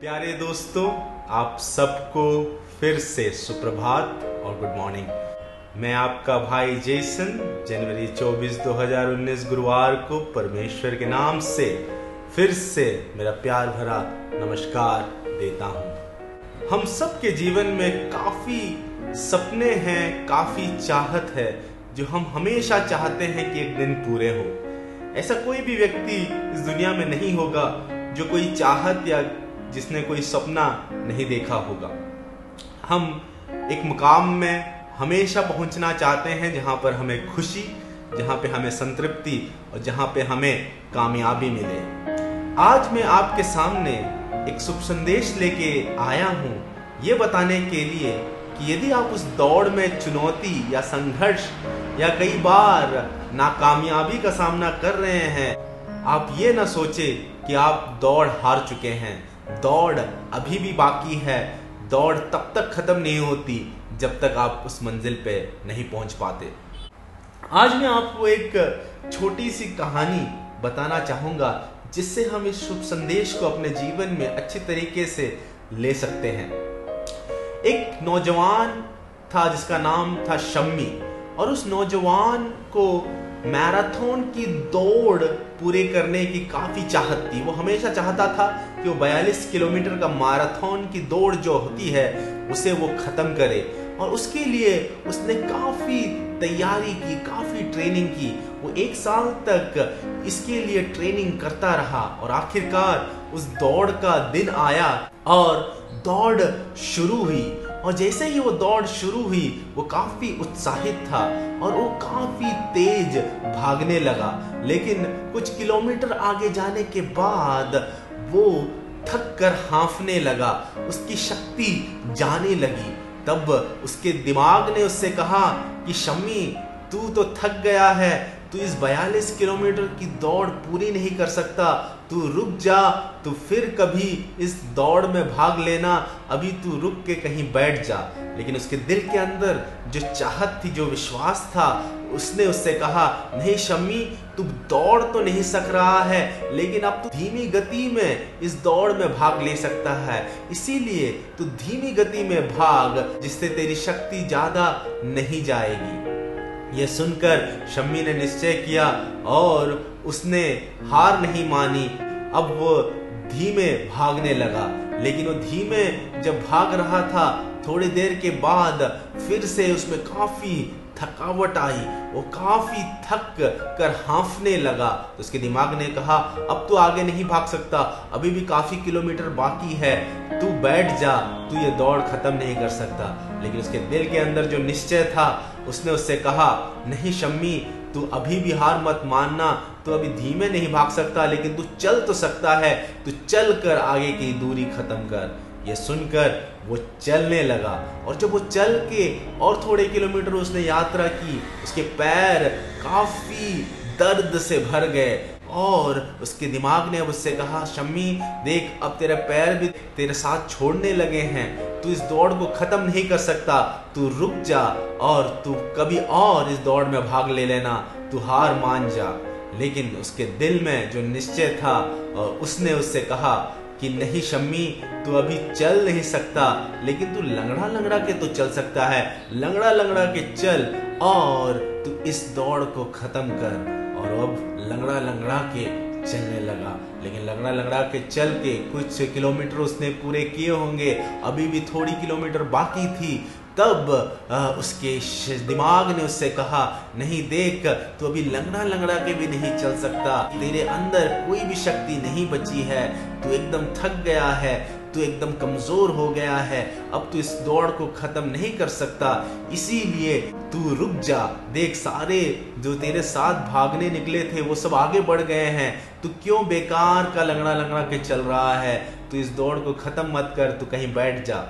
प्यारे दोस्तों, आप सबको फिर से सुप्रभात और गुड मॉर्निंग मैं आपका भाई जेसन, जनवरी 24 2019 गुरुवार को परमेश्वर के नाम से फिर से मेरा प्यार भरा नमस्कार देता हूँ। हम सबके जीवन में काफ़ी सपने हैं, काफ़ी चाहत है, जो हम हमेशा चाहते हैं कि एक दिन पूरे हो। ऐसा कोई भी व्यक्ति इस दुनिया में नहीं होगा जो कोई चाहत या जिसने कोई सपना नहीं देखा होगा। हम एक मुकाम में हमेशा पहुँचना चाहते हैं, जहाँ पर हमें खुशी, जहाँ पे हमें संतृप्ति और जहाँ पे हमें कामयाबी मिले। आज मैं आपके सामने एक शुभ संदेश लेके आया हूँ। ये बताने के लिए कि यदि आप उस दौड़ में चुनौती या संघर्ष या कई बार नाकामयाबी का सामना कर रहे हैं, आप ये ना सोचे कि आप दौड़ हार चुके हैं। दौड़ अभी भी बाकी है। दौड़ तब तक खत्म नहीं होती जब तक आप उस मंजिल पे नहीं पहुँच पाते। आज मैं आपको एक छोटी सी कहानी बताना चाहूँगा, जिससे हम इस शुभ संदेश को अपने जीवन में अच्छी तरीके से ले सकते हैं। एक नौजवान था जिसका नाम था शम्मी, और उस नौजवान को मैराथन की दौड़ पूरे करने की काफ़ी चाहत थी। वो हमेशा चाहता था कि वो 42 किलोमीटर का मैराथन की दौड़ जो होती है, उसे वो खत्म करे। और उसके लिए उसने काफ़ी तैयारी की, काफ़ी ट्रेनिंग की। वो एक साल तक इसके लिए ट्रेनिंग करता रहा और आखिरकार उस दौड़ का दिन आया और दौड़ शुरू हुई। और जैसे ही वो दौड़ शुरू हुई, वो काफ़ी उत्साहित था और वो काफ़ी तेज भागने लगा। लेकिन कुछ किलोमीटर आगे जाने के बाद वो थक कर हाफने लगा, उसकी शक्ति जाने लगी। तब उसके दिमाग ने उससे कहा कि, शम्मी, तू तो थक गया है तू इस 42 किलोमीटर की दौड़ पूरी नहीं कर सकता। तू रुक जा, तू फिर कभी इस दौड़ में भाग लेना। अभी तू रुक के कहीं बैठ जा। लेकिन उसके दिल के अंदर जो चाहत थी, जो विश्वास था, उसने उससे कहा, नहीं शम्मी, तू दौड़ तो नहीं सक रहा है, लेकिन अब तू धीमी गति में इस दौड़ में भाग ले सकता है। इसीलिए तू धीमी गति में भाग, जिससे तेरी शक्ति ज़्यादा नहीं जाएगी। यह सुनकर शम्मी ने निश्चय किया और उसने हार नहीं मानी। अब वो धीमे भागने लगा। लेकिन वो धीमे जब भाग रहा था, थोड़ी देर के बाद फिर से उसमें काफ़ी थकावट आई। वो काफ़ी थक कर हाफने लगा। तो उसके दिमाग ने कहा, अब तो आगे नहीं भाग सकता। अभी भी काफ़ी किलोमीटर बाकी है। तू बैठ जा। तू ये दौड़ खत्म नहीं कर सकता। लेकिन उसके दिल के अंदर जो निश्चय था उसने उससे कहा, नहीं शम्मी, तू अभी भी हार मत मानना। तू अभी धीमे नहीं भाग सकता, लेकिन तू चल तो सकता है। तू चल कर आगे की दूरी खत्म कर। ये सुनकर वो चलने लगा। और जब वो चल के और थोड़े किलोमीटर उसने यात्रा की, उसके पैर काफ़ी दर्द से भर गए। और उसके दिमाग ने अब उससे कहा, शम्मी, देख, अब तेरे पैर भी तेरे साथ छोड़ने लगे हैं। तू इस दौड़ को खत्म नहीं कर सकता। तू रुक जा और तू कभी और इस दौड़ में भाग ले लेना। तू हार मान जा। लेकिन उसके दिल में जो निश्चय था और उसने उससे कहा कि, नहीं शम्मी, तू अभी चल नहीं सकता। लेकिन तू लंगड़ा लंगड़ा के तो चल सकता है। लंगड़ा लंगड़ा के चल और तू इस दौड़ को खत्म कर। और अब लंगड़ा लंगड़ा के चलने लगा। लेकिन लंगड़ा लंगड़ा के चल के कुछ किलोमीटर उसने पूरे किए होंगे। अभी भी थोड़ी किलोमीटर बाकी थी। तब उसके दिमाग ने उससे कहा, नहीं देख, तू अभी लंगड़ा लंगड़ा के भी नहीं चल सकता। तेरे अंदर कोई भी शक्ति नहीं बची है। तू एकदम थक गया है। तू एकदम कमज़ोर हो गया है, अब तू इस दौड़ को खत्म नहीं कर सकता। इसीलिए तू रुक जा। देख, सारे जो तेरे साथ भागने निकले थे, वो सब आगे बढ़ गए हैं। तू क्यों बेकार का लंगड़ा लंगड़ा के चल रहा है? तू इस दौड़ को खत्म मत कर, तू कहीं बैठ जा।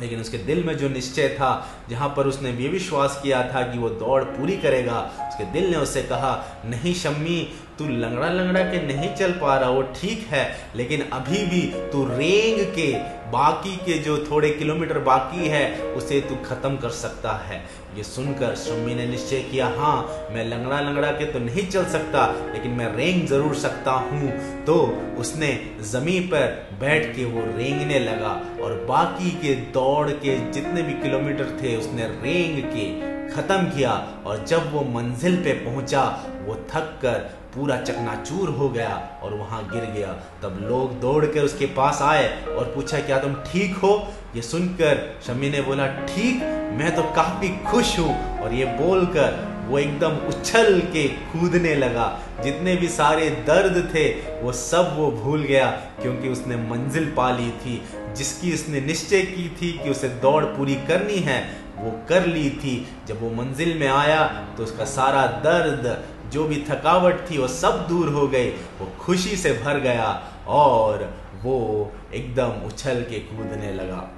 लेकिन उसके दिल में जो निश्चय था, जहाँ पर उसने ये विश्वास किया था कि वो दौड़ पूरी करेगा, उसके दिल ने उससे कहा, नहीं शम्मी तू लंगड़ा लंगड़ा के नहीं चल पा रहा, वो ठीक है, लेकिन अभी भी तू रेंग के बाकी के जो थोड़े किलोमीटर बाकी है, उसे तू खत्म कर सकता है। ये सुनकर शम्मी ने निश्चय किया हाँ मैं लंगड़ा लंगड़ा के तो नहीं चल सकता, लेकिन मैं रेंग ज़रूर सकता हूँ। तो उसने ज़मीन पर बैठ के वो रेंगने लगा और बाकी के दौड़ के जितने भी किलोमीटर थे, उसने रेंग के खत्म किया और जब वो मंजिल पे पहुँचा, वो थक कर पूरा चकनाचूर हो गया और वहाँ गिर गया। तब लोग दौड़ कर उसके पास आए और पूछा, क्या तुम ठीक हो? ये सुनकर शमी ने बोला, ठीक, मैं तो काफ़ी खुश हूँ। और ये बोलकर वो एकदम उछल के कूदने लगा। जितने भी सारे दर्द थे, वो सब वो भूल गया, क्योंकि उसने मंजिल पा ली थी, जिसकी उसने निश्चय की थी कि उसे दौड़ पूरी करनी है। वो कर ली थी। जब वो मंजिल में आया तो उसका सारा दर्द, जो भी थकावट थी, वो सब दूर हो गई। वो खुशी से भर गया और वो एकदम उछल के कूदने लगा।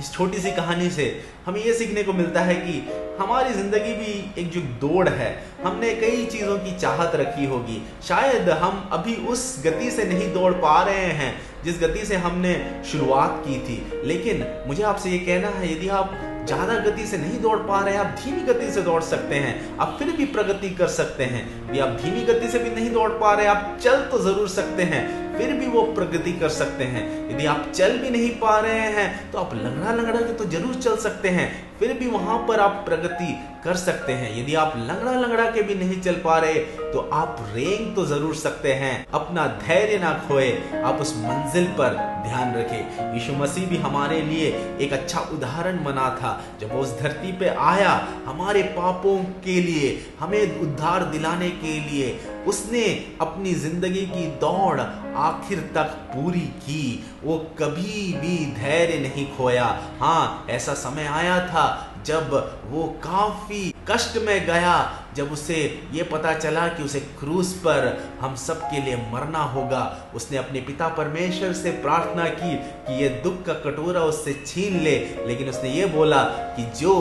इस छोटी सी कहानी से हमें ये सीखने को मिलता है कि हमारी ज़िंदगी भी एक जो दौड़ है। हमने कई चीज़ों की चाहत रखी होगी। शायद हम अभी उस गति से नहीं दौड़ पा रहे हैं, जिस गति से हमने शुरुआत की थी। लेकिन मुझे आपसे ये कहना है, यदि आप ज़्यादा गति से नहीं दौड़ पा रहे हैं आप धीमी गति से दौड़ सकते हैं, आप फिर भी प्रगति कर सकते हैं। आप धीमी गति से भी नहीं दौड़ पा रहे, आप चल तो ज़रूर सकते हैं फिर भी वो प्रगति कर सकते हैं। यदि आप चल भी नहीं पा रहे हैं तो आप लंगड़ा लंगड़ा के तो ज़रूर चल सकते हैं। फिर भी वहाँ पर आप प्रगति कर सकते हैं। यदि आप लंगड़ा लंगड़ा के भी नहीं चल पा रहे तो आप रेंग तो ज़रूर सकते हैं। अपना धैर्य ना खोए, आप उस मंजिल पर ध्यान रखें। यीशु मसीह भी हमारे लिए एक अच्छा उदाहरण बना था। जब वो उस धरती पे आया, हमारे पापों के लिए, हमें उद्धार दिलाने के लिए उसने अपनी ज़िंदगी की दौड़ आखिर तक पूरी की। वो कभी भी धैर्य नहीं खोया। हाँ ऐसा समय आया था जब वो काफ़ी कष्ट में गया, जब उसे ये पता चला कि उसे क्रूस पर हम सब के लिए मरना होगा। उसने अपने पिता परमेश्वर से प्रार्थना की कि ये दुख का कटोरा उससे छीन ले, लेकिन उसने ये बोला कि जो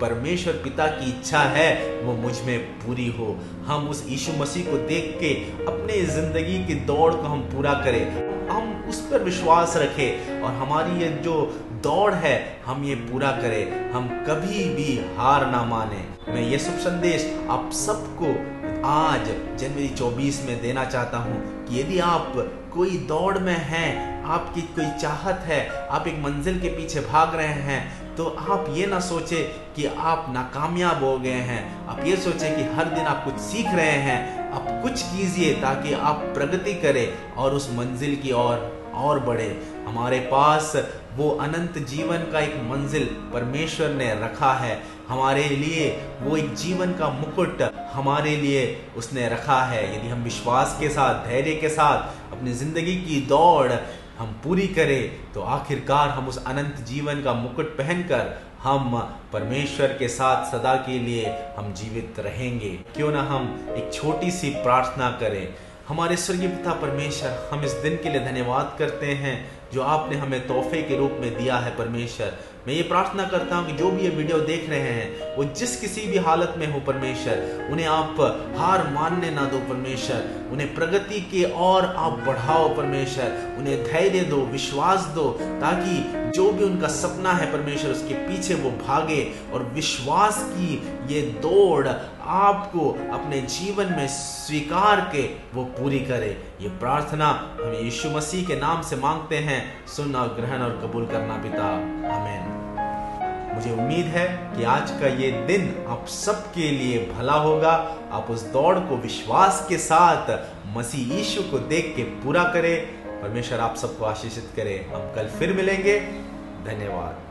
परमेश्वर पिता की इच्छा है, वो मुझमें पूरी हो। हम उस यीशु मसीह को देख के, अपने ज़िंदगी की दौड़ को हम पूरा करें। हम उस पर विश्वास रखें और हमारी ये जो दौड़ है, हम ये पूरा करें। हम कभी भी हार ना माने। मैं ये शुभ संदेश आप सबको आज, जनवरी 24 में देना चाहता हूँ कि यदि आप कोई दौड़ में हैं, आपकी कोई चाहत है, आप एक मंजिल के पीछे भाग रहे हैं तो आप ये ना सोचे कि आप नाकामयाब हो गए हैं। आप ये सोचे कि हर दिन आप कुछ सीख रहे हैं। आप कुछ कीजिए ताकि आप प्रगति करें और उस मंजिल की ओर और, बढ़े। हमारे पास वो अनंत जीवन का एक मंजिल परमेश्वर ने रखा है। हमारे लिए वो एक जीवन का मुकुट हमारे लिए उसने रखा है। यदि हम विश्वास के साथ धैर्य के साथ अपनी ज़िंदगी की दौड़ हम पूरी करें तो आखिरकार हम उस अनंत जीवन का मुकुट पहनकर हम परमेश्वर के साथ सदा के लिए हम जीवित रहेंगे। क्यों ना हम एक छोटी सी प्रार्थना करें हमारे स्वर्गीय पिता परमेश्वर, हम इस दिन के लिए धन्यवाद करते हैं जो आपने हमें तोहफे के रूप में दिया है परमेश्वर। मैं ये प्रार्थना करता हूँ कि जो भी ये वीडियो देख रहे हैं, वो जिस किसी भी हालत में हो परमेश्वर, उन्हें आप हार मानने ना दो परमेश्वर, उन्हें प्रगति के और आप बढ़ाओ परमेश्वर, उन्हें धैर्य दो, विश्वास दो, ताकि जो भी उनका सपना है परमेश्वर, उसके पीछे वो भागे और विश्वास की ये दौड़ आपको अपने जीवन में स्वीकार के वो पूरी करे। ये प्रार्थना हम यीशु मसीह के नाम से मांगते हैं। सुन और ग्रहण और कबूल करना पिता। आमेन। मुझे उम्मीद है कि आज का ये दिन आप सबके लिए भला होगा। आप उस दौड़ को विश्वास के साथ मसीह यीशु को देख के पूरा करें। परमेश्वर आप सबको आशीषित करे। हम कल फिर मिलेंगे। धन्यवाद।